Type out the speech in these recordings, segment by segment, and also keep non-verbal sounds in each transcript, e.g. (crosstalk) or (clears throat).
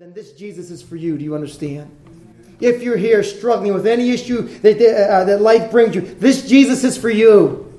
then this Jesus is for you. Do you understand? If you're here struggling with any issue that, uh, that life brings you, this Jesus is for you.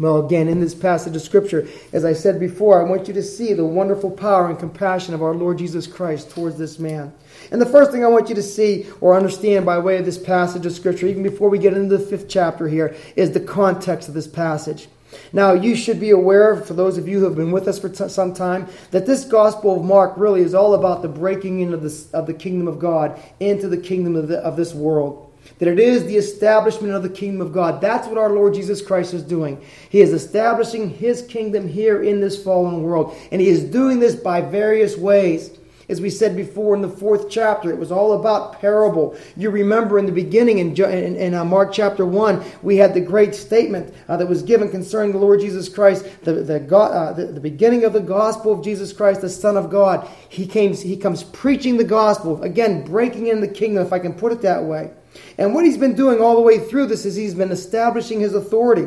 Well, again, in this passage of Scripture, as I said before, I want you to see the wonderful power and compassion of our Lord Jesus Christ towards this man. And the first thing I want you to see or understand by way of this passage of Scripture, even before we get into the fifth chapter here, is the context of this passage. Now, you should be aware, for those of you who have been with us for t- some time, that this Gospel of Mark really is all about the breaking in of, this, of the kingdom of God into the kingdom of, the, of this world. That it is the establishment of the kingdom of God. That's what our Lord Jesus Christ is doing. He is establishing his kingdom here in this fallen world. And he is doing this by various ways. As we said before in the fourth chapter, it was all about parable. You remember in the beginning, in, in, in uh, Mark chapter 1, we had the great statement uh, that was given concerning the Lord Jesus Christ, the, the, God, uh, the, the, beginning of the gospel of Jesus Christ, the Son of God. He, came, he comes preaching the gospel, again, breaking in the kingdom, if I can put it that way. And what he's been doing all the way through this is he's been establishing his authority.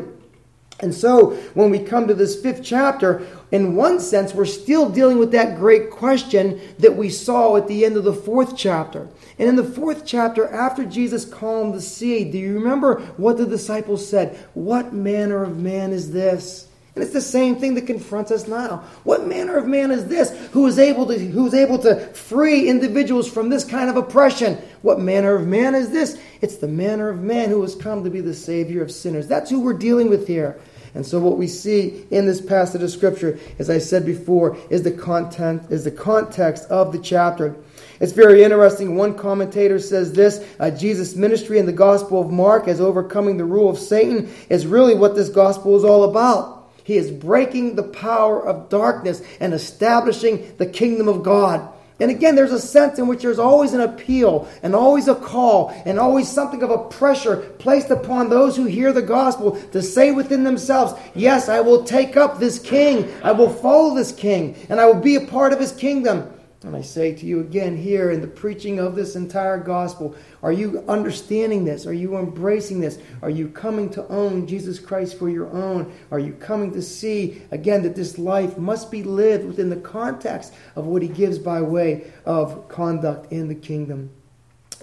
And so, when we come to this fifth chapter, in one sense, we're still dealing with that great question that we saw at the end of the fourth chapter. And in the fourth chapter, after Jesus calmed the sea, do you remember what the disciples said? What manner of man is this? And it's the same thing that confronts us now. What manner of man is this who is able to, who is able to free individuals from this kind of oppression? What manner of man is this? It's the manner of man who has come to be the Savior of sinners. That's who we're dealing with here. And so what we see in this passage of scripture, as I said before, is the content is the context of the chapter. It's very interesting. One commentator says this uh, Jesus' ministry in the Gospel of Mark as overcoming the rule of Satan is really what this gospel is all about. He is breaking the power of darkness and establishing the kingdom of God. And again, there's a sense in which there's always an appeal and always a call and always something of a pressure placed upon those who hear the gospel to say within themselves, Yes, I will take up this king. I will follow this king and I will be a part of his kingdom. And I say to you again here in the preaching of this entire gospel, are you understanding this? Are you embracing this? Are you coming to own Jesus Christ for your own? Are you coming to see again that this life must be lived within the context of what he gives by way of conduct in the kingdom?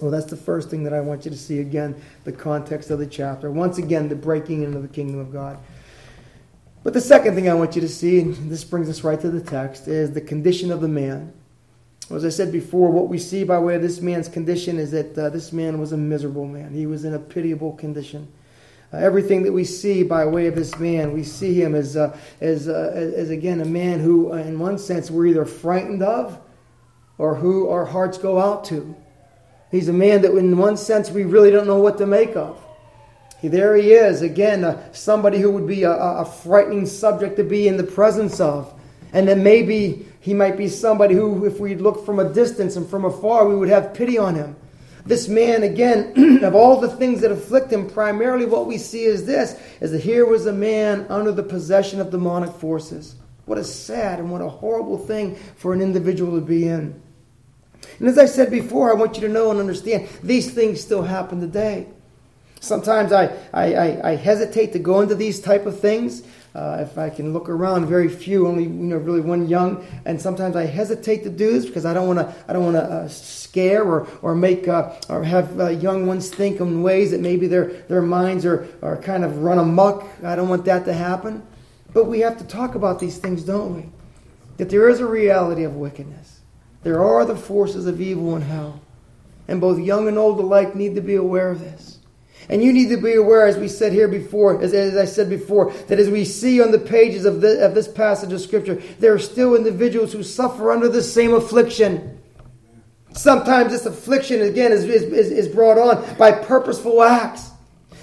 Well, that's the first thing that I want you to see again the context of the chapter. Once again, the breaking into the kingdom of God. But the second thing I want you to see, and this brings us right to the text, is the condition of the man. As I said before, what we see by way of this man's condition is that uh, this man was a miserable man. He was in a pitiable condition. Uh, everything that we see by way of this man, we see him as, uh, as, uh, as again, a man who, uh, in one sense, we're either frightened of or who our hearts go out to. He's a man that, in one sense, we really don't know what to make of. He, there he is, again, uh, somebody who would be a, a frightening subject to be in the presence of. And then maybe he might be somebody who, if we look from a distance and from afar, we would have pity on him. This man, again, (clears throat) of all the things that afflict him, primarily what we see is this is that here was a man under the possession of demonic forces. What a sad and what a horrible thing for an individual to be in. And as I said before, I want you to know and understand these things still happen today. Sometimes I, I, I, I hesitate to go into these type of things uh, if I can look around, very few, only you know, really one young. And sometimes I hesitate to do this because I don't want to. I don't want to uh, scare or or make uh, or have uh, young ones think in ways that maybe their their minds are are kind of run amok. I don't want that to happen. But we have to talk about these things, don't we? That there is a reality of wickedness. There are the forces of evil in hell, and both young and old alike need to be aware of this. And you need to be aware, as we said here before, as, as I said before, that as we see on the pages of, the, of this passage of Scripture, there are still individuals who suffer under the same affliction. Sometimes this affliction, again, is, is, is brought on by purposeful acts.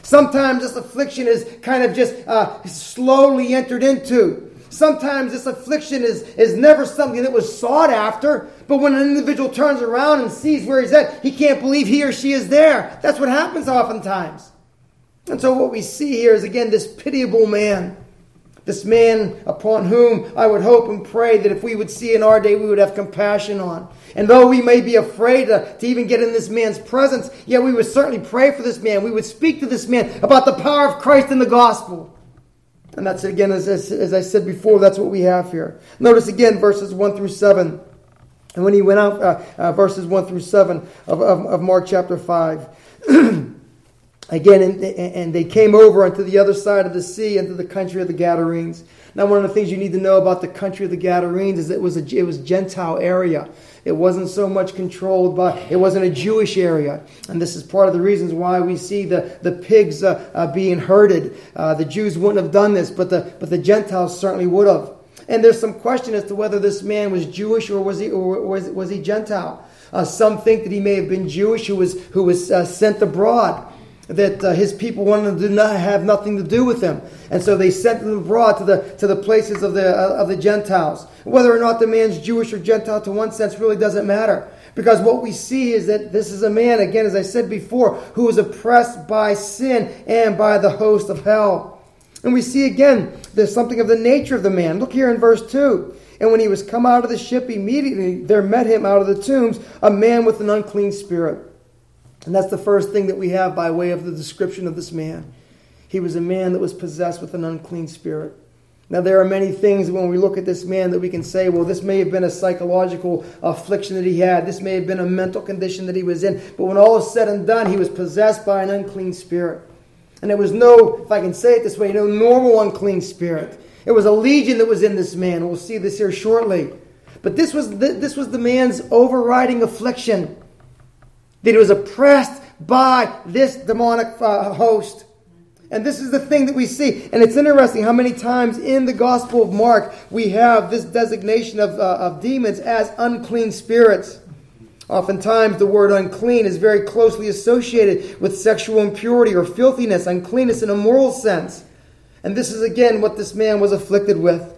Sometimes this affliction is kind of just uh, slowly entered into. Sometimes this affliction is, is never something that was sought after, but when an individual turns around and sees where he's at, he can't believe he or she is there. That's what happens oftentimes. And so, what we see here is again this pitiable man. This man upon whom I would hope and pray that if we would see in our day, we would have compassion on. And though we may be afraid to, to, even get in this man's presence, yet we would certainly pray for this man. We would speak to this man about the power of Christ in the gospel. And that's again, as, as, as I said before, that's what we have here. Notice again verses 1 through 7. And when he went out, uh, uh, verses 1 through 7 of, of, of Mark chapter 5, (clears throat) again, and, and, they came over unto the other side of the sea, into the country of the Gadarenes. Now, one of the things you need to know about the country of the Gadarenes is it was a, it was Gentile area. It wasn't so much controlled by, it wasn't a Jewish area. And this is part of the reasons why we see the, the pigs uh, uh, being herded. Uh, the Jews wouldn't have done this, but the, but the Gentiles certainly would have. And there's some question as to whether this man was Jewish or was he, or was, was he Gentile. Uh, some think that he may have been Jewish who was, who was uh, sent abroad that uh, his people wanted to not have nothing to do with him, and so they sent him abroad to the to the places of the uh, of the Gentiles. Whether or not the man's Jewish or Gentile, to one sense, really doesn't matter, because what we see is that this is a man, again, as I said before, who was oppressed by sin and by the host of hell. And we see again there's something of the nature of the man. Look here in verse two. And when he was come out of the ship, immediately there met him out of the tombs a man with an unclean spirit and that's the first thing that we have by way of the description of this man. He was a man that was possessed with an unclean spirit. Now, there are many things when we look at this man that we can say, well, this may have been a psychological affliction that he had. This may have been a mental condition that he was in. But when all is said and done, he was possessed by an unclean spirit. And there was no, if I can say it this way, no normal unclean spirit. It was a legion that was in this man. We'll see this here shortly. But this was the, this was the man's overriding affliction that he was oppressed by this demonic uh, host. And this is the thing that we see. And it's interesting how many times in the Gospel of Mark we have this designation of, uh, of demons as unclean spirits. Oftentimes, the word unclean is very closely associated with sexual impurity or filthiness, uncleanness in a moral sense. And this is again what this man was afflicted with.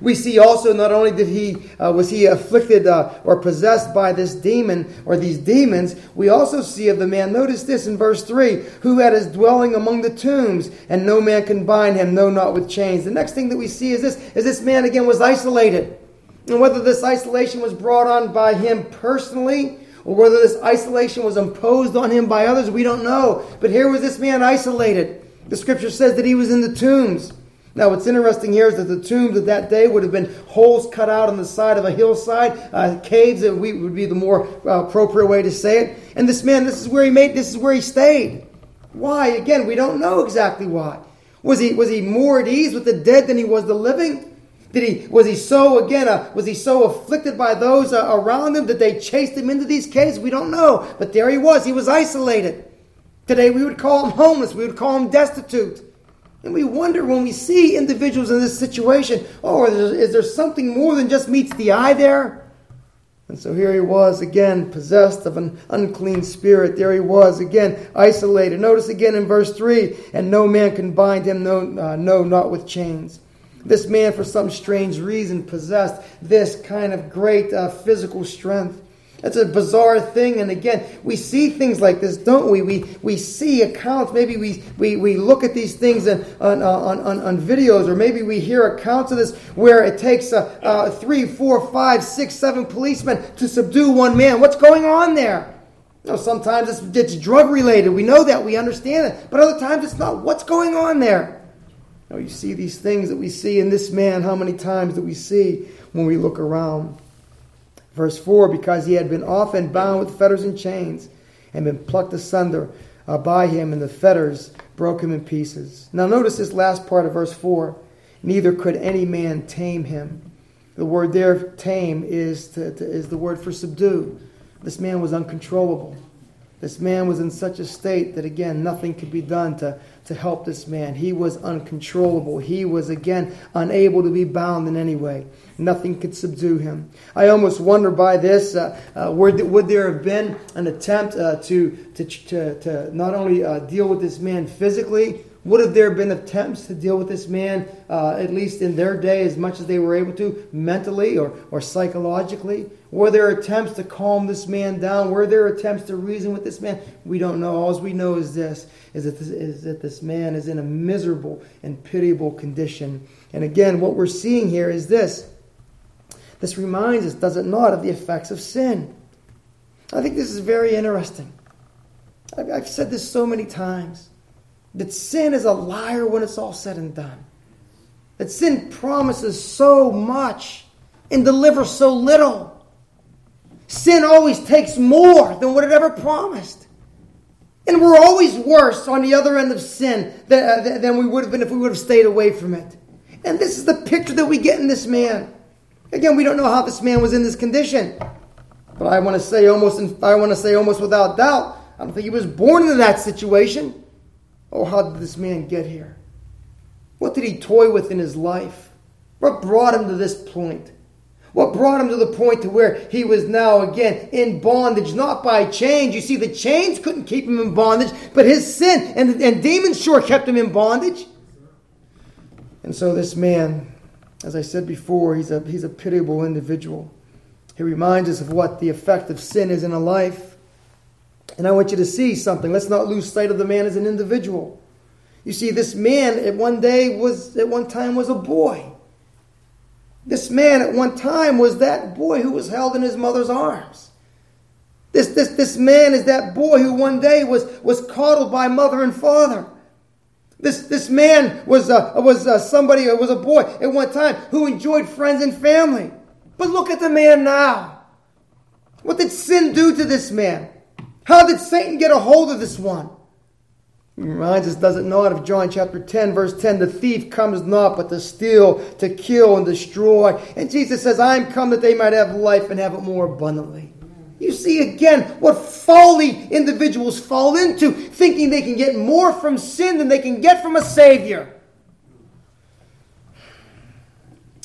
We see also not only did he uh, was he afflicted uh, or possessed by this demon or these demons, we also see of the man. Notice this in verse three: who had his dwelling among the tombs, and no man can bind him, no, not with chains. The next thing that we see is this: is this man again was isolated, and whether this isolation was brought on by him personally. Or whether this isolation was imposed on him by others, we don't know. But here was this man isolated. The scripture says that he was in the tombs. Now, what's interesting here is that the tombs of that day would have been holes cut out on the side of a hillside, uh, caves that we, would be the more uh, appropriate way to say it. And this man, this is where he made, this is where he stayed. Why? Again, we don't know exactly why. Was he was he more at ease with the dead than he was the living? Did he was he so again? Uh, was he so afflicted by those uh, around him that they chased him into these caves? We don't know. But there he was. He was isolated. Today we would call him homeless. We would call him destitute. And we wonder when we see individuals in this situation, oh, is there, something more than just meets the eye there? And so here he was again, possessed of an unclean spirit. There he was again, isolated. Notice again in verse 3 and no man can bind him, no, uh, no, not with chains. This man, for some strange reason, possessed this kind of great uh, physical strength. It's a bizarre thing. And again, we see things like this, don't we? We, we see accounts. Maybe we, we, we look at these things on, on, on, on, videos, or maybe we hear accounts of this where it takes uh, uh, three, four, five, six, seven policemen to subdue one man. What's going on there? You know, sometimes it's, it's drug related. We know that. We understand it. But other times it's not. What's going on there? You, know, you see these things that we see in this man. How many times do we see when we look around? Verse 4 Because he had been often bound with fetters and chains, and been plucked asunder uh, by him, and the fetters broke him in pieces. Now, notice this last part of verse 4 Neither could any man tame him. The word there, tame, is, to, to, is the word for subdue. This man was uncontrollable. This man was in such a state that, again, nothing could be done to, to help this man. He was uncontrollable. He was, again, unable to be bound in any way. Nothing could subdue him. I almost wonder by this uh, uh, would, would there have been an attempt uh, to, to, to, to, not only uh, deal with this man physically, would have there been attempts to deal with this man, uh, at least in their day, as much as they were able to, mentally or, or psychologically? Were there attempts to calm this man down? Were there attempts to reason with this man? We don't know. All we know is this is that this, is that this man is in a miserable and pitiable condition. And again, what we're seeing here is this. This reminds us, does it not, of the effects of sin? I think this is very interesting. I've said this so many times that sin is a liar when it's all said and done. That sin promises so much and delivers so little. Sin always takes more than what it ever promised. And we're always worse on the other end of sin than, uh, than we would have been if we would have stayed away from it. And this is the picture that we get in this man. Again, we don't know how this man was in this condition. But I want to say almost I want to say almost without doubt, I don't think he was born into that situation. Oh, how did this man get here? What did he toy with in his life? What brought him to this point? What brought him to the point to where he was now again in bondage, not by chains. You see, the chains couldn't keep him in bondage, but his sin and, and demons sure kept him in bondage. And so this man, as I said before, he's a, he's a pitiable individual. He reminds us of what the effect of sin is in a life. And I want you to see something. Let's not lose sight of the man as an individual. You see, this man at one day was at one time was a boy. This man at one time was that boy who was held in his mother's arms. This, this, this man is that boy who one day was, was coddled by mother and father. This, this man was, uh, was uh, somebody, was a boy at one time who enjoyed friends and family. But look at the man now. What did sin do to this man? How did Satan get a hold of this one? He reminds us, does it not, of John chapter 10, verse 10 the thief comes not but to steal, to kill, and destroy. And Jesus says, I am come that they might have life and have it more abundantly. You see again what folly individuals fall into, thinking they can get more from sin than they can get from a Savior.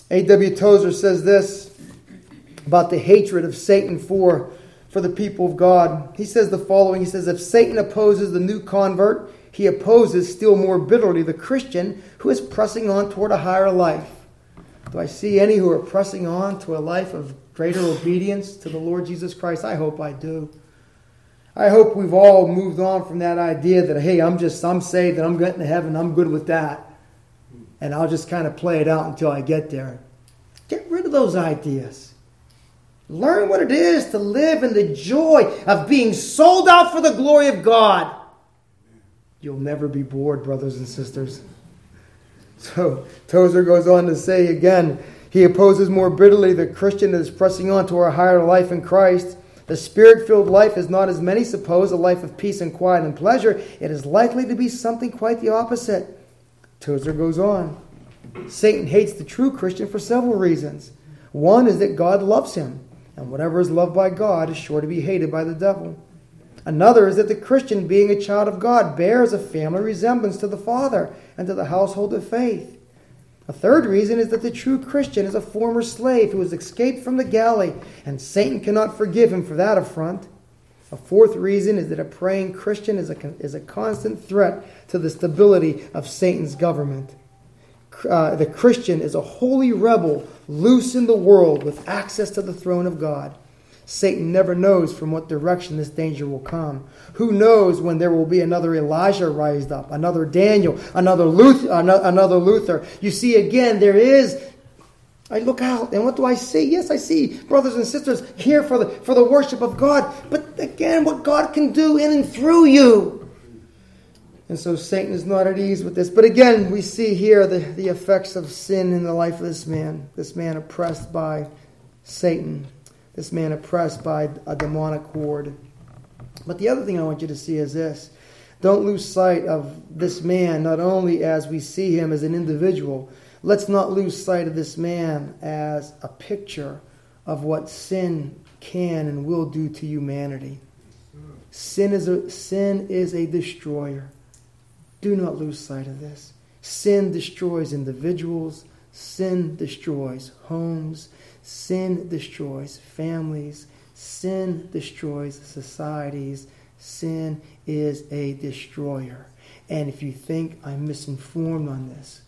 A.W. Tozer says this about the hatred of Satan for, for the people of God. He says the following He says, If Satan opposes the new convert, he opposes still more bitterly the Christian who is pressing on toward a higher life. Do I see any who are pressing on to a life of greater obedience to the Lord Jesus Christ? I hope I do. I hope we've all moved on from that idea that, hey, I'm just, I'm saved and I'm getting to heaven, I'm good with that. And I'll just kind of play it out until I get there. Get rid of those ideas. Learn what it is to live in the joy of being sold out for the glory of God. You'll never be bored, brothers and sisters. So Tozer goes on to say again, he opposes more bitterly the Christian that is pressing on to a higher life in Christ. The spirit filled life is not, as many suppose, a life of peace and quiet and pleasure. It is likely to be something quite the opposite. Tozer goes on. Satan hates the true Christian for several reasons. One is that God loves him, and whatever is loved by God is sure to be hated by the devil. Another is that the Christian, being a child of God, bears a family resemblance to the Father and to the household of faith. A third reason is that the true Christian is a former slave who has escaped from the galley, and Satan cannot forgive him for that affront. A fourth reason is that a praying Christian is a, is a constant threat to the stability of Satan's government. Uh, the Christian is a holy rebel loose in the world with access to the throne of God. Satan never knows from what direction this danger will come. Who knows when there will be another Elijah raised up, another Daniel, another Luther, another Luther. You see, again, there is. I look out, and what do I see? Yes, I see brothers and sisters here for the, for the worship of God. But again, what God can do in and through you. And so Satan is not at ease with this. But again, we see here the, the effects of sin in the life of this man. This man oppressed by Satan this man oppressed by a demonic horde. But the other thing I want you to see is this. Don't lose sight of this man, not only as we see him as an individual, let's not lose sight of this man as a picture of what sin can and will do to humanity. Sin is a, sin is a destroyer. Do not lose sight of this. Sin destroys individuals, sin destroys homes, Sin destroys families. Sin destroys societies. Sin is a destroyer. And if you think I'm misinformed on this,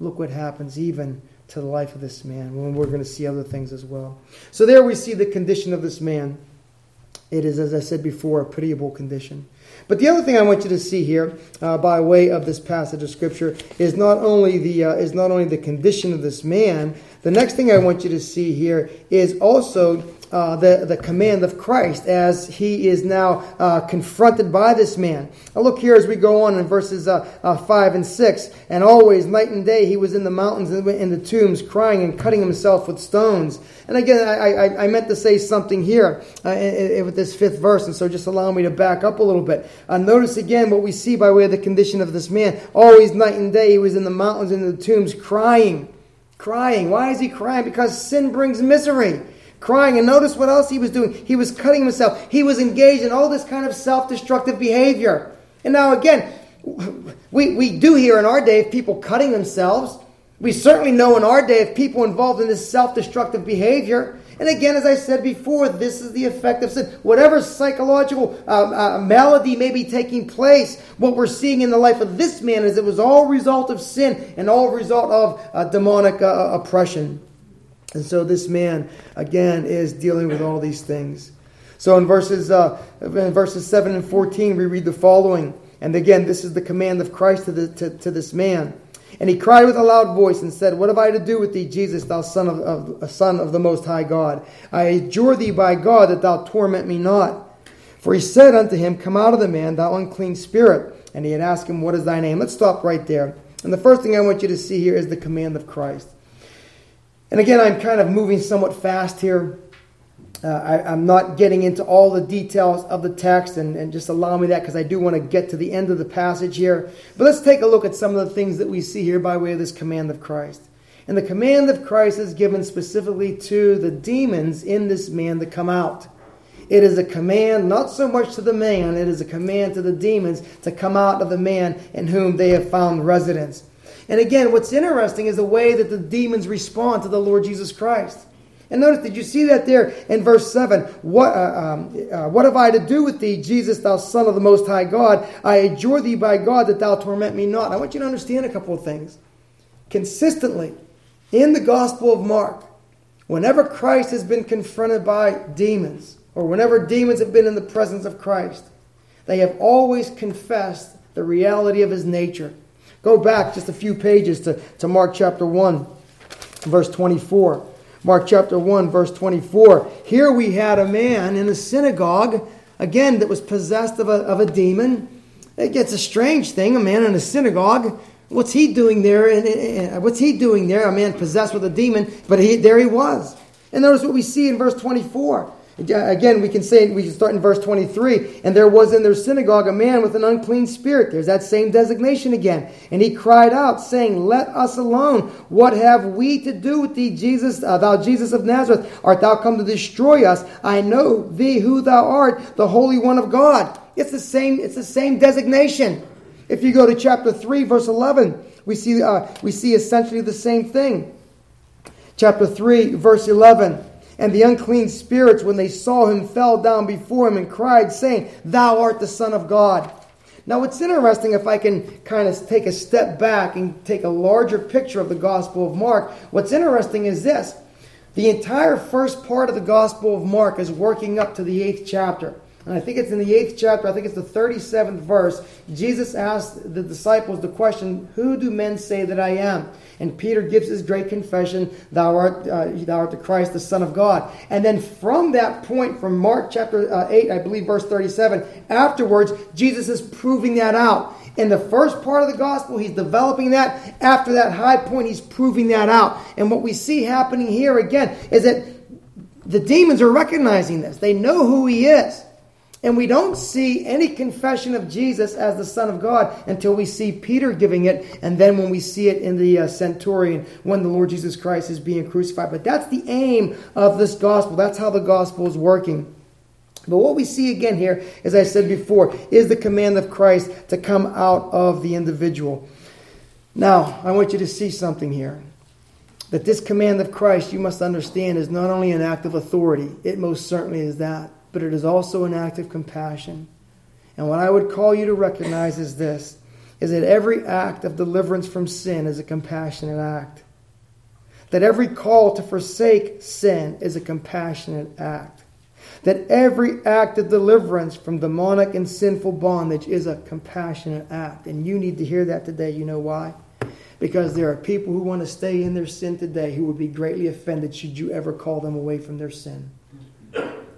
look what happens even to the life of this man when we're going to see other things as well. So there we see the condition of this man. It is, as I said before, a pitiable condition. But the other thing I want you to see here, uh, by way of this passage of scripture, is not only the uh, is not only the condition of this man. The next thing I want you to see here is also uh, the, the command of Christ as he is now uh, confronted by this man. Now look here as we go on in verses uh, uh 5 and 6. And always, night and day, he was in the mountains and in the tombs, crying and cutting himself with stones. And again, I, I, I meant to say something here uh, with this fifth verse, and so just allow me to back up a little bit. Uh, notice again what we see by way of the condition of this man. Always, night and day, he was in the mountains and in the tombs, crying. Crying. Why is he crying? Because sin brings misery crying. And notice what else he was doing. He was cutting himself. He was engaged in all this kind of self destructive behavior. And now, again, we, we do hear in our day of people cutting themselves. We certainly know in our day of people involved in this self destructive behavior. And again, as I said before, this is the effect of sin. Whatever psychological uh, uh, malady may be taking place, what we're seeing in the life of this man is it was all result of sin and all result of uh, demonic uh, oppression. And so this man, again, is dealing with all these things. So in verses, uh, in verses 7 and 14, we read the following. And again, this is the command of Christ to, the, to, to this man. And he cried with a loud voice and said, What have I to do with thee, Jesus, thou son of, of, son of the Most High God? I adjure thee by God that thou torment me not. For he said unto him, Come out of the man, thou unclean spirit. And he had asked him, What is thy name? Let's stop right there. And the first thing I want you to see here is the command of Christ. And again, I'm kind of moving somewhat fast here. Uh, I, am not getting into all the details of the text, and, and just allow me that because I do want to get to the end of the passage here. But let's take a look at some of the things that we see here by way of this command of Christ. And the command of Christ is given specifically to the demons in this man to come out. It is a command not so much to the man, it is a command to the demons to come out of the man in whom they have found residence. And again, what's interesting is the way that the demons respond to the Lord Jesus Christ. And notice, did you see that there in verse 7? What, uh, um, uh, what have I to do with thee, Jesus, thou Son of the Most High God? I adjure thee by God that thou torment me not. I want you to understand a couple of things. Consistently, in the Gospel of Mark, whenever Christ has been confronted by demons, or whenever demons have been in the presence of Christ, they have always confessed the reality of his nature. Go back just a few pages to, to Mark chapter 1, verse 24. Mark chapter 1, verse 24. Here we had a man in a synagogue, again, that was possessed of a, of a demon. It gets a strange thing, a man in a synagogue. What's he doing there? And, what's he doing there? A man possessed with a demon, but he, there he was. And notice what we see in verse 24. Again, we can say, we can start in verse 23. And there was in their synagogue a man with an unclean spirit. There's that same designation again. And he cried out, saying, Let us alone. What have we to do with thee, Jesus, uh, thou Jesus of Nazareth? Art thou come to destroy us? I know thee who thou art, the Holy One of God. It's the same, it's the same designation. If you go to chapter 3, verse 11, we see, uh, we see essentially the same thing. Chapter 3, verse 11. And the unclean spirits, when they saw him, fell down before him and cried, saying, Thou art the Son of God. Now, what's interesting, if I can kind of take a step back and take a larger picture of the Gospel of Mark, what's interesting is this. The entire first part of the Gospel of Mark is working up to the eighth chapter. And I think it's in the eighth chapter, I think it's the 37th verse. Jesus asked the disciples the question, Who do men say that I am? And Peter gives his great confession, Thou art, uh, thou art the Christ, the Son of God. And then from that point, from Mark chapter uh, 8, I believe verse 37, afterwards, Jesus is proving that out. In the first part of the gospel, he's developing that. After that high point, he's proving that out. And what we see happening here again is that the demons are recognizing this. They know who he is. And we don't see any confession of Jesus as the Son of God until we see Peter giving it, and then when we see it in the uh, centurion when the Lord Jesus Christ is being crucified. But that's the aim of this gospel. That's how the gospel is working. But what we see again here, as I said before, is the command of Christ to come out of the individual. Now, I want you to see something here. That this command of Christ, you must understand, is not only an act of authority, it most certainly is that but it is also an act of compassion. And what I would call you to recognize is this is that every act of deliverance from sin is a compassionate act. That every call to forsake sin is a compassionate act. that every act of deliverance from demonic and sinful bondage is a compassionate act. And you need to hear that today. You know why? Because there are people who want to stay in their sin today who would be greatly offended should you ever call them away from their sin.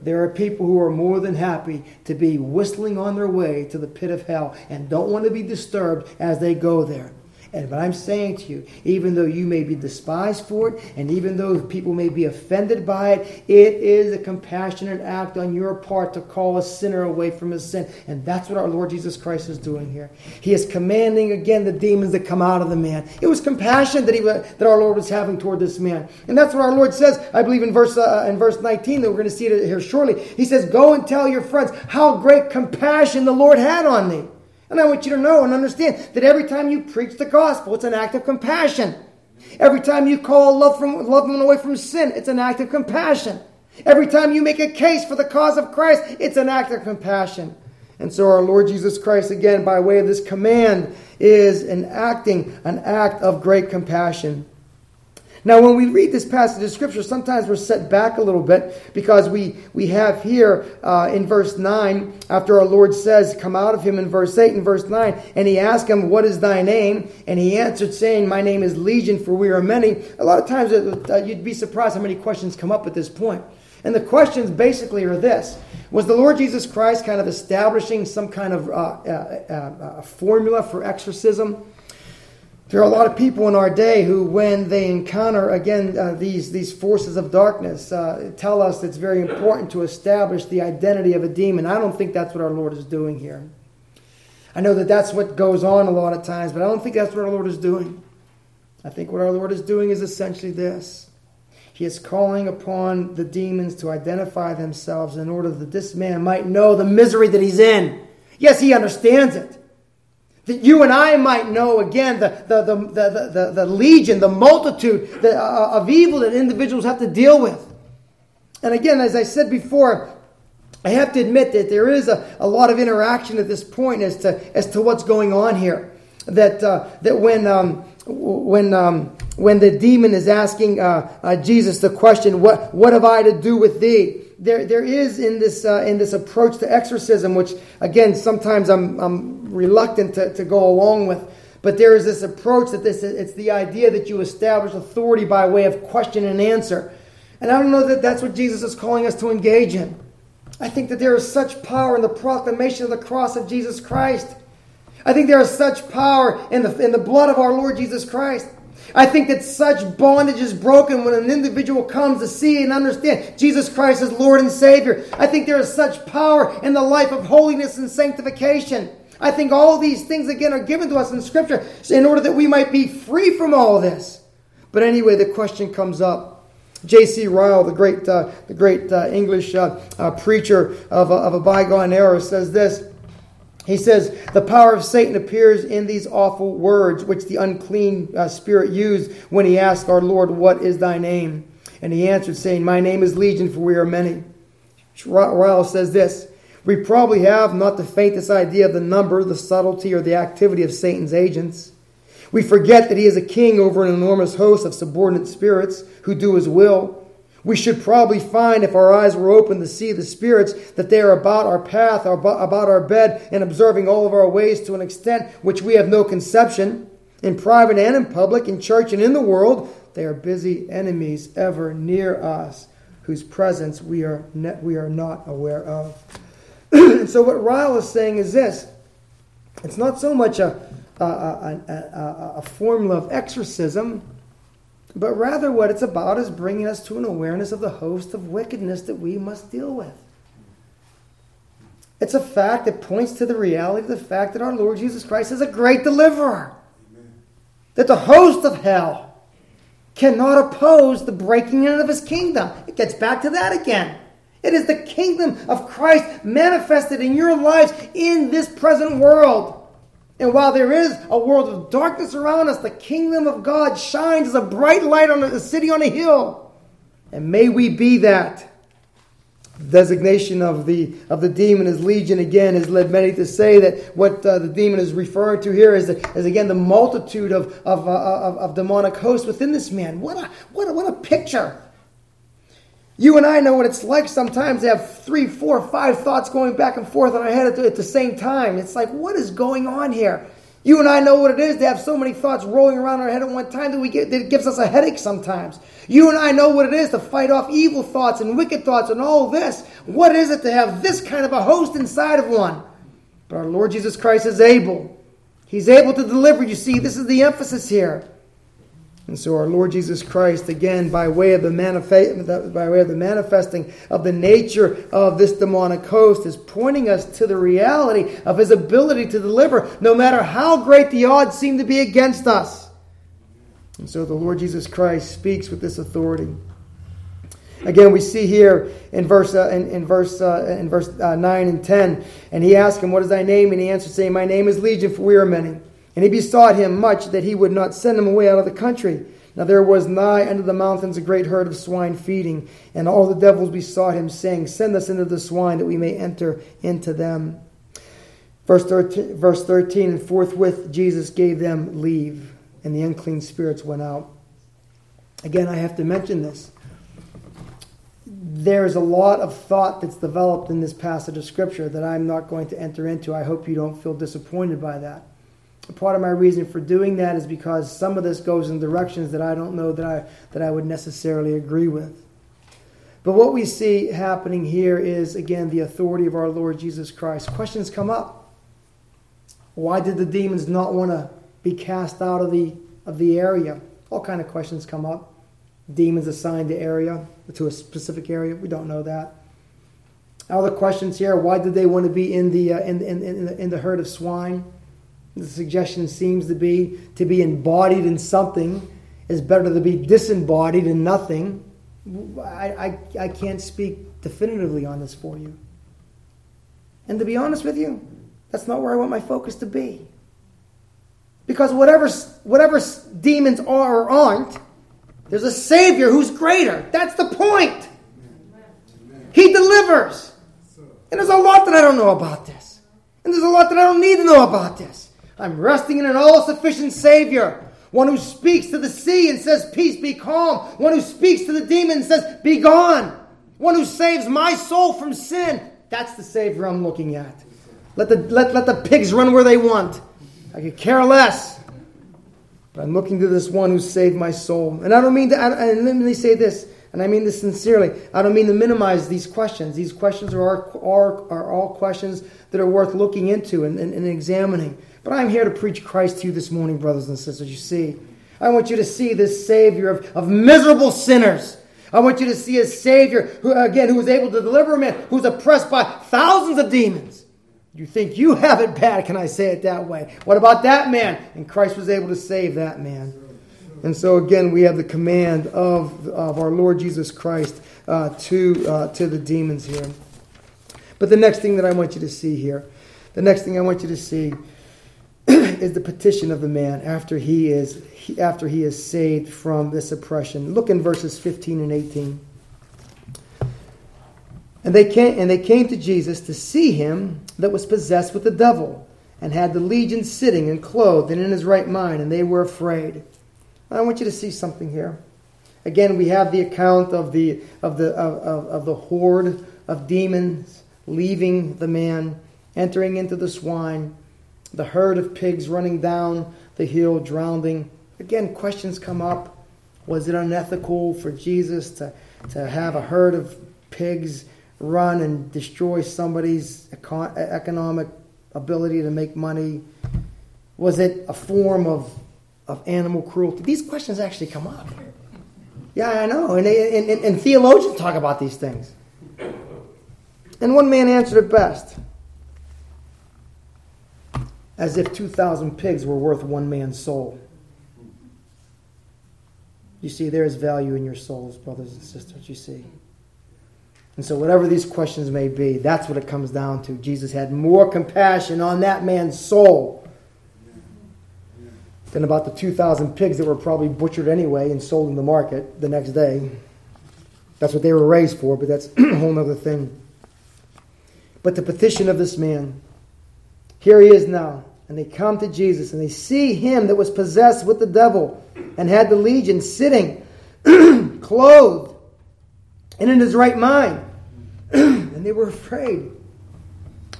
There are people who are more than happy to be whistling on their way to the pit of hell and don't want to be disturbed as they go there. And but I'm saying to you, even though you may be despised for it, and even though people may be offended by it, it is a compassionate act on your part to call a sinner away from his sin. And that's what our Lord Jesus Christ is doing here. He is commanding again the demons to come out of the man. It was compassion that he that our Lord was having toward this man, and that's what our Lord says. I believe in verse uh, in verse 19 that we're going to see it here shortly. He says, "Go and tell your friends how great compassion the Lord had on thee." And I want you to know and understand that every time you preach the gospel, it's an act of compassion. Every time you call love from loved one away from sin, it's an act of compassion. Every time you make a case for the cause of Christ, it's an act of compassion. And so our Lord Jesus Christ, again, by way of this command, is an acting, an act of great compassion. Now, when we read this passage of Scripture, sometimes we're set back a little bit because we, we have here uh, in verse 9, after our Lord says, Come out of him in verse 8 and verse 9, and he asked him, What is thy name? And he answered, saying, My name is Legion, for we are many. A lot of times uh, you'd be surprised how many questions come up at this point. And the questions basically are this Was the Lord Jesus Christ kind of establishing some kind of uh, uh, uh formula for exorcism? There are a lot of people in our day who, when they encounter again uh, these these forces of darkness, uh, tell us it's very important to establish the identity of a demon. I don't think that's what our Lord is doing here. I know that that's what goes on a lot of times, but I don't think that's what our Lord is doing. I think what our Lord is doing is essentially this. He is calling upon the demons to identify themselves in order that this man might know the misery that he's in. Yes, he understands it. That you and I might know again the, the, the, the, the, the legion, the multitude the, uh, of evil that individuals have to deal with. And again, as I said before, I have to admit that there is a, a lot of interaction at this point as to, as to what's going on here. That, uh, that when, um, when, um, when the demon is asking uh, uh, Jesus the question, what, what have I to do with thee? there, there is in this, uh, in this approach to exorcism, which again, sometimes I'm, I'm reluctant to, to go along with, but there is this approach that this, it's the idea that you establish authority by way of question and answer. And I don't know that that's what Jesus is calling us to engage in. I think that there is such power in the proclamation of the cross of Jesus Christ. I think there is such power in the, in the blood of our Lord Jesus Christ. I think that such bondage is broken when an individual comes to see and understand Jesus Christ as Lord and Savior. I think there is such power in the life of holiness and sanctification. I think all these things again are given to us in Scripture in order that we might be free from all this. But anyway, the question comes up. J.C. Ryle, the great, uh, the great uh, English uh, uh preacher of a, of a bygone era, says this. He says, The power of Satan appears in these awful words which the unclean uh, spirit used when he asked our Lord, What is thy name? And he answered, saying, My name is Legion, for we are many. Ryle says this We probably have not the faintest idea of the number, the subtlety, or the activity of Satan's agents. We forget that he is a king over an enormous host of subordinate spirits who do his will. We should probably find, if our eyes were open to see the spirits, that they are about our path, about our bed, and observing all of our ways to an extent which we have no conception. In private and in public, in church and in the world, they are busy enemies ever near us, whose presence we are, ne- we are not aware of. (coughs) so, what Ryle is saying is this it's not so much a, a, a, a, a formula of exorcism but rather what it's about is bringing us to an awareness of the host of wickedness that we must deal with. It's a fact that points to the reality of the fact that our Lord Jesus Christ is a great deliverer. That the host of hell cannot oppose the breaking in of his kingdom. It gets back to that again. It is the kingdom of Christ manifested in your lives in this present world. And while there is a world of darkness around us, the kingdom of God shines as a bright light on a city on a hill. And may we be that. The designation of the, of the demon as legion again has led many to say that what uh, the demon is referring to here is, is again the multitude of, of, uh, of, of demonic hosts within this man. What a, what a, what a picture You and I know what it's like sometimes to have three, four, five thoughts going back and forth in our head at the same time. It's like, what is going on here? You and I know what it is to have so many thoughts rolling around in our head at one time that we get that it gives us a headache sometimes. You and I know what it is to fight off evil thoughts and wicked thoughts and all this. What is it to have this kind of a host inside of one? But our Lord Jesus Christ is able. He's able to deliver. You see, this is the emphasis here. And so our Lord Jesus Christ, again, by way of the manifest, by way of the manifesting of the nature of this demonic host, is pointing us to the reality of his ability to deliver, no matter how great the odds seem to be against us. And so the Lord Jesus Christ speaks with this authority. Again, we see here in verse uh, in, in, verse uh, in verse uh, nine and ten, and he asked him, "What is thy name?" And he answered, saying, "My name is Legion, for we are many." And he besought him much that he would not send him away out of the country. Now there was nigh unto the mountains a great herd of swine feeding, and all the devils besought him, saying, Send us into the swine, that we may enter into them. Verse 13, verse 13 And forthwith Jesus gave them leave, and the unclean spirits went out. Again, I have to mention this. There's a lot of thought that's developed in this passage of Scripture that I'm not going to enter into. I hope you don't feel disappointed by that part of my reason for doing that is because some of this goes in directions that I don't know that I, that I would necessarily agree with. But what we see happening here is, again, the authority of our Lord Jesus Christ. Questions come up. Why did the demons not want to be cast out of the, of the area? All kind of questions come up. Demons assigned to area, to a specific area. We don't know that. Other questions here. Why did they want to be in the, uh, in, in, in, the, in the herd of swine? The suggestion seems to be to be embodied in something is better to be disembodied in nothing. I, I, I can't speak definitively on this for you. And to be honest with you, that's not where I want my focus to be. Because whatever, whatever demons are or aren't, there's a Savior who's greater. That's the point. He delivers. And there's a lot that I don't know about this. And there's a lot that I don't need to know about this. I'm resting in an all sufficient Savior. One who speaks to the sea and says, Peace, be calm. One who speaks to the demon and says, Be gone. One who saves my soul from sin. That's the Savior I'm looking at. Let the, let, let the pigs run where they want. I could care less. But I'm looking to this one who saved my soul. And I don't mean to, and let me say this, and I mean this sincerely. I don't mean to minimize these questions. These questions are, are, are all questions that are worth looking into and, and, and examining. But I'm here to preach Christ to you this morning, brothers and sisters. You see, I want you to see this Savior of, of miserable sinners. I want you to see a Savior who, again, who was able to deliver a man who's oppressed by thousands of demons. You think you have it bad, can I say it that way? What about that man? And Christ was able to save that man. And so, again, we have the command of, of our Lord Jesus Christ uh, to, uh, to the demons here. But the next thing that I want you to see here, the next thing I want you to see is the petition of the man after he is after he is saved from this oppression. Look in verses 15 and 18. And they came and they came to Jesus to see him that was possessed with the devil, and had the legion sitting and clothed and in his right mind, and they were afraid. I want you to see something here. Again, we have the account of the of the of, of, of the horde of demons leaving the man, entering into the swine the herd of pigs running down the hill, drowning. Again, questions come up. Was it unethical for Jesus to, to have a herd of pigs run and destroy somebody's economic ability to make money? Was it a form of, of animal cruelty? These questions actually come up. Yeah, I know. And, and, and, and theologians talk about these things. And one man answered it best as if 2,000 pigs were worth one man's soul. You see, there is value in your souls, brothers and sisters, you see. And so, whatever these questions may be, that's what it comes down to. Jesus had more compassion on that man's soul than about the 2,000 pigs that were probably butchered anyway and sold in the market the next day. That's what they were raised for, but that's (clears throat) a whole other thing. But the petition of this man here he is now. And they come to Jesus and they see him that was possessed with the devil and had the legion sitting, (clears throat) clothed, and in his right mind. (clears throat) and they were afraid.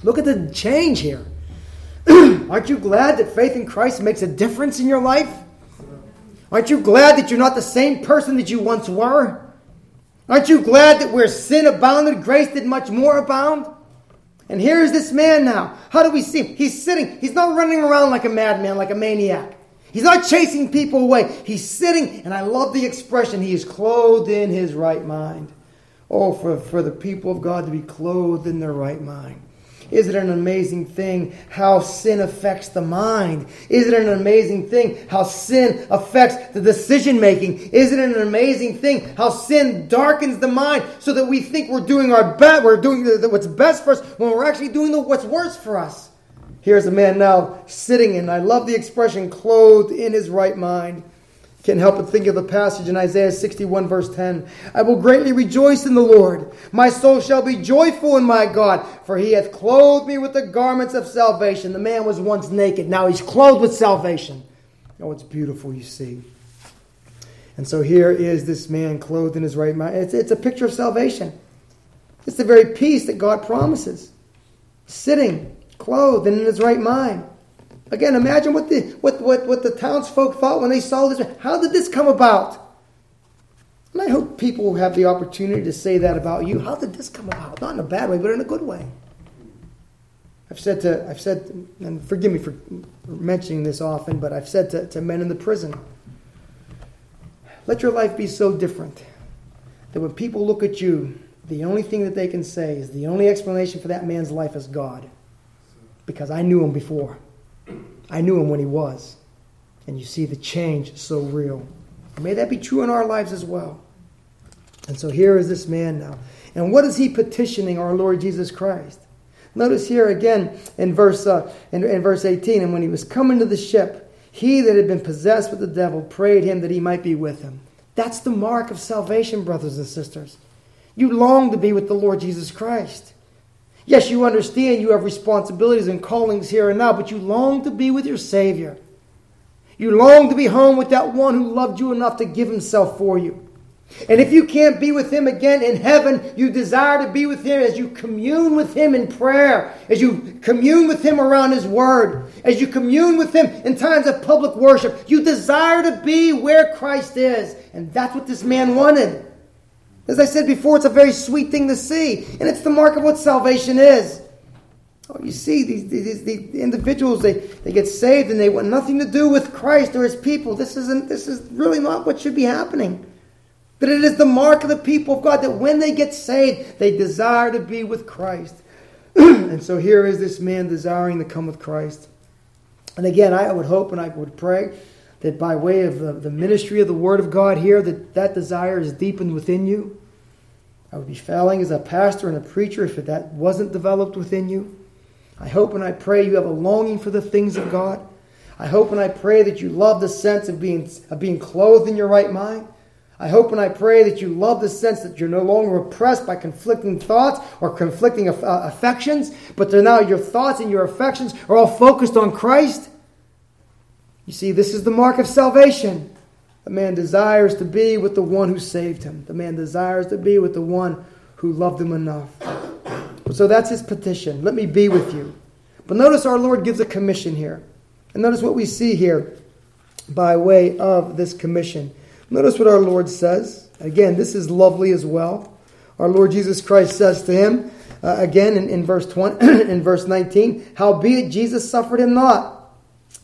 Look at the change here. (clears throat) Aren't you glad that faith in Christ makes a difference in your life? Aren't you glad that you're not the same person that you once were? Aren't you glad that where sin abounded, grace did much more abound? And here's this man now. How do we see him? He's sitting. He's not running around like a madman, like a maniac. He's not chasing people away. He's sitting, and I love the expression, he is clothed in his right mind. Oh, for, for the people of God to be clothed in their right mind. Is it an amazing thing how sin affects the mind? Is it an amazing thing how sin affects the decision making? Is it an amazing thing how sin darkens the mind so that we think we're doing our best, we're doing what's best for us when we're actually doing the, what's worst for us? Here's a man now sitting, and I love the expression clothed in his right mind. Can't help but think of the passage in Isaiah 61, verse 10. I will greatly rejoice in the Lord. My soul shall be joyful in my God, for he hath clothed me with the garments of salvation. The man was once naked, now he's clothed with salvation. Oh, it's beautiful, you see. And so here is this man clothed in his right mind. It's, it's a picture of salvation. It's the very peace that God promises. Sitting, clothed, and in his right mind. Again, imagine what the, what, what, what the townsfolk thought when they saw this. How did this come about? And I hope people will have the opportunity to say that about you. How did this come about? Not in a bad way, but in a good way. I've said to, I've said, and forgive me for mentioning this often, but I've said to, to men in the prison, let your life be so different that when people look at you, the only thing that they can say is the only explanation for that man's life is God. Because I knew him before. I knew him when he was. And you see the change so real. May that be true in our lives as well. And so here is this man now. And what is he petitioning our Lord Jesus Christ? Notice here again in verse, uh, in, in verse 18, and when he was coming to the ship, he that had been possessed with the devil prayed him that he might be with him. That's the mark of salvation, brothers and sisters. You long to be with the Lord Jesus Christ. Yes, you understand you have responsibilities and callings here and now, but you long to be with your Savior. You long to be home with that one who loved you enough to give himself for you. And if you can't be with him again in heaven, you desire to be with him as you commune with him in prayer, as you commune with him around his word, as you commune with him in times of public worship. You desire to be where Christ is. And that's what this man wanted. As I said before, it's a very sweet thing to see, and it's the mark of what salvation is. Oh, you see, these, these, these individuals, they, they get saved and they want nothing to do with Christ or his people. This, isn't, this is really not what should be happening. But it is the mark of the people of God that when they get saved, they desire to be with Christ. (clears throat) and so here is this man desiring to come with Christ. And again, I would hope and I would pray that by way of the, the ministry of the Word of God here, that that desire is deepened within you. I would be failing as a pastor and a preacher if that wasn't developed within you. I hope and I pray you have a longing for the things of God. I hope and I pray that you love the sense of being, of being clothed in your right mind. I hope and I pray that you love the sense that you're no longer oppressed by conflicting thoughts or conflicting uh, affections, but that now your thoughts and your affections are all focused on Christ. You see, this is the mark of salvation. The man desires to be with the one who saved him. The man desires to be with the one who loved him enough. So that's his petition. Let me be with you. But notice our Lord gives a commission here. And notice what we see here by way of this commission. Notice what our Lord says. Again, this is lovely as well. Our Lord Jesus Christ says to him, uh, again in, in verse 20, (clears throat) in verse 19, Howbeit Jesus suffered him not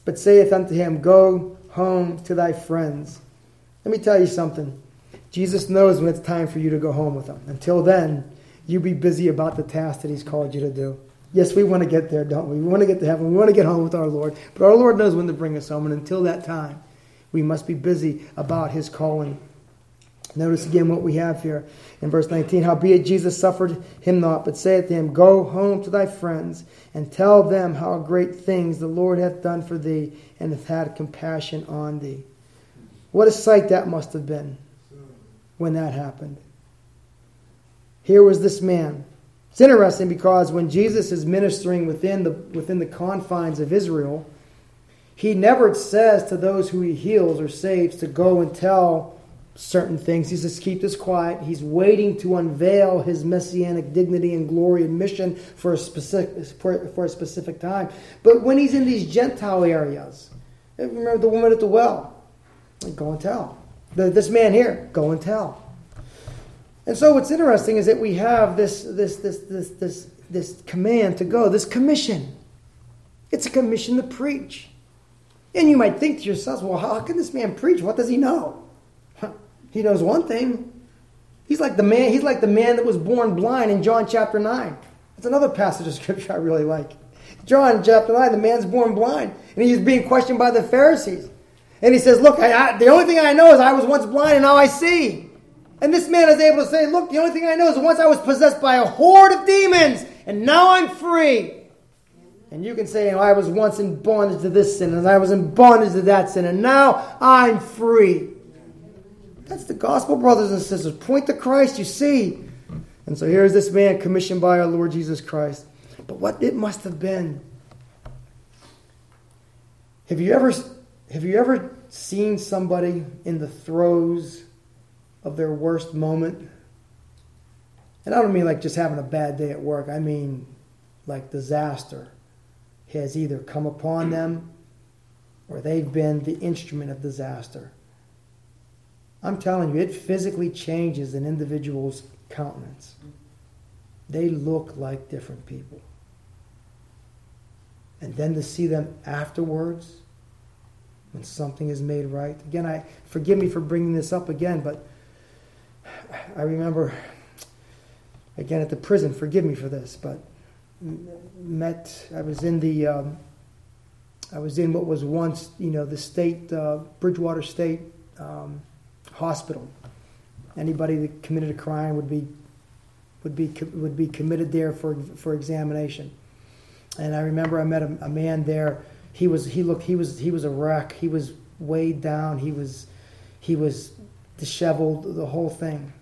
but saith unto him, Go home to thy friends. Let me tell you something. Jesus knows when it's time for you to go home with him. Until then, you be busy about the task that he's called you to do. Yes, we want to get there, don't we? We want to get to heaven. We want to get home with our Lord. But our Lord knows when to bring us home. And until that time, we must be busy about his calling. Notice again what we have here in verse 19. Howbeit Jesus suffered him not, but saith to him, Go home to thy friends, and tell them how great things the Lord hath done for thee, and hath had compassion on thee. What a sight that must have been when that happened. Here was this man. It's interesting because when Jesus is ministering within the, within the confines of Israel, he never says to those who he heals or saves to go and tell certain things. He says, keep this quiet. He's waiting to unveil his messianic dignity and glory and mission for a specific, for, for a specific time. But when he's in these Gentile areas, eh, remember the woman at the well, go and tell. The, this man here, go and tell. And so what's interesting is that we have this, this, this, this, this, this command to go, this commission. It's a commission to preach. And you might think to yourselves, well, how can this man preach? What does he know? He knows one thing. He's like the man, he's like the man that was born blind in John chapter 9. That's another passage of scripture I really like. John chapter 9, the man's born blind. And he's being questioned by the Pharisees. And he says, Look, I, I, the only thing I know is I was once blind and now I see. And this man is able to say, Look, the only thing I know is once I was possessed by a horde of demons and now I'm free. And you can say, oh, I was once in bondage to this sin and I was in bondage to that sin and now I'm free. That's the gospel, brothers and sisters. Point to Christ, you see. And so here's this man commissioned by our Lord Jesus Christ. But what it must have been. Have you ever have you ever seen somebody in the throes of their worst moment? And I don't mean like just having a bad day at work. I mean like disaster has either come upon them or they've been the instrument of disaster. I'm telling you, it physically changes an individual's countenance. They look like different people. And then to see them afterwards, when something is made right. Again, I forgive me for bringing this up again, but I remember again at the prison. Forgive me for this, but met. I was in the. Um, I was in what was once, you know, the state uh, Bridgewater State um, hospital. Anybody that committed a crime would be would be would be committed there for for examination. And I remember I met a, a man there. He was he looked he was he was a wreck. He was weighed down. He was he was disheveled. The whole thing.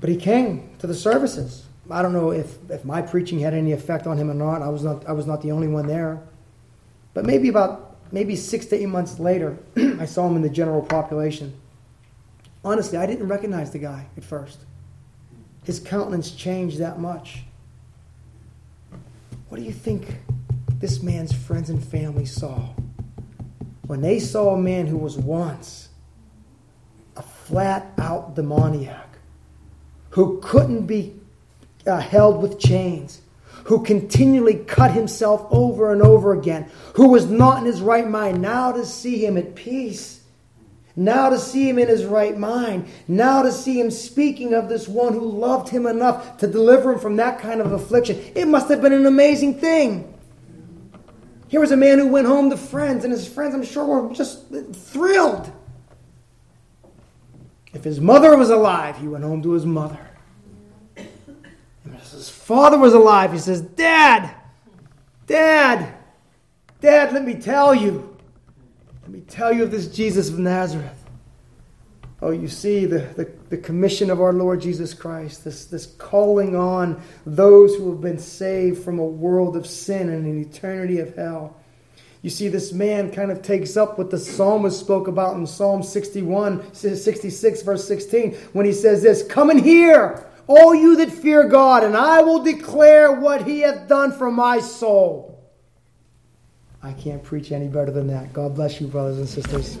But he came to the services. I don't know if, if my preaching had any effect on him or not. I was not I was not the only one there. But maybe about maybe six to eight months later, (clears throat) I saw him in the general population. Honestly, I didn't recognize the guy at first. His countenance changed that much. What do you think this man's friends and family saw? When they saw a man who was once a flat out demoniac, who couldn't be uh, held with chains, who continually cut himself over and over again, who was not in his right mind, now to see him at peace, now to see him in his right mind, now to see him speaking of this one who loved him enough to deliver him from that kind of affliction. It must have been an amazing thing. Here was a man who went home to friends, and his friends, I'm sure, were just thrilled. If his mother was alive, he went home to his mother father was alive. He says, Dad, Dad, Dad, let me tell you. Let me tell you of this Jesus of Nazareth. Oh, you see the, the, the, commission of our Lord Jesus Christ, this, this calling on those who have been saved from a world of sin and an eternity of hell. You see, this man kind of takes up what the psalmist spoke about in Psalm 61, 66, verse 16, when he says this Come and hear, all you that fear God, and I will declare what he hath done for my soul. I can't preach any better than that. God bless you, brothers and sisters.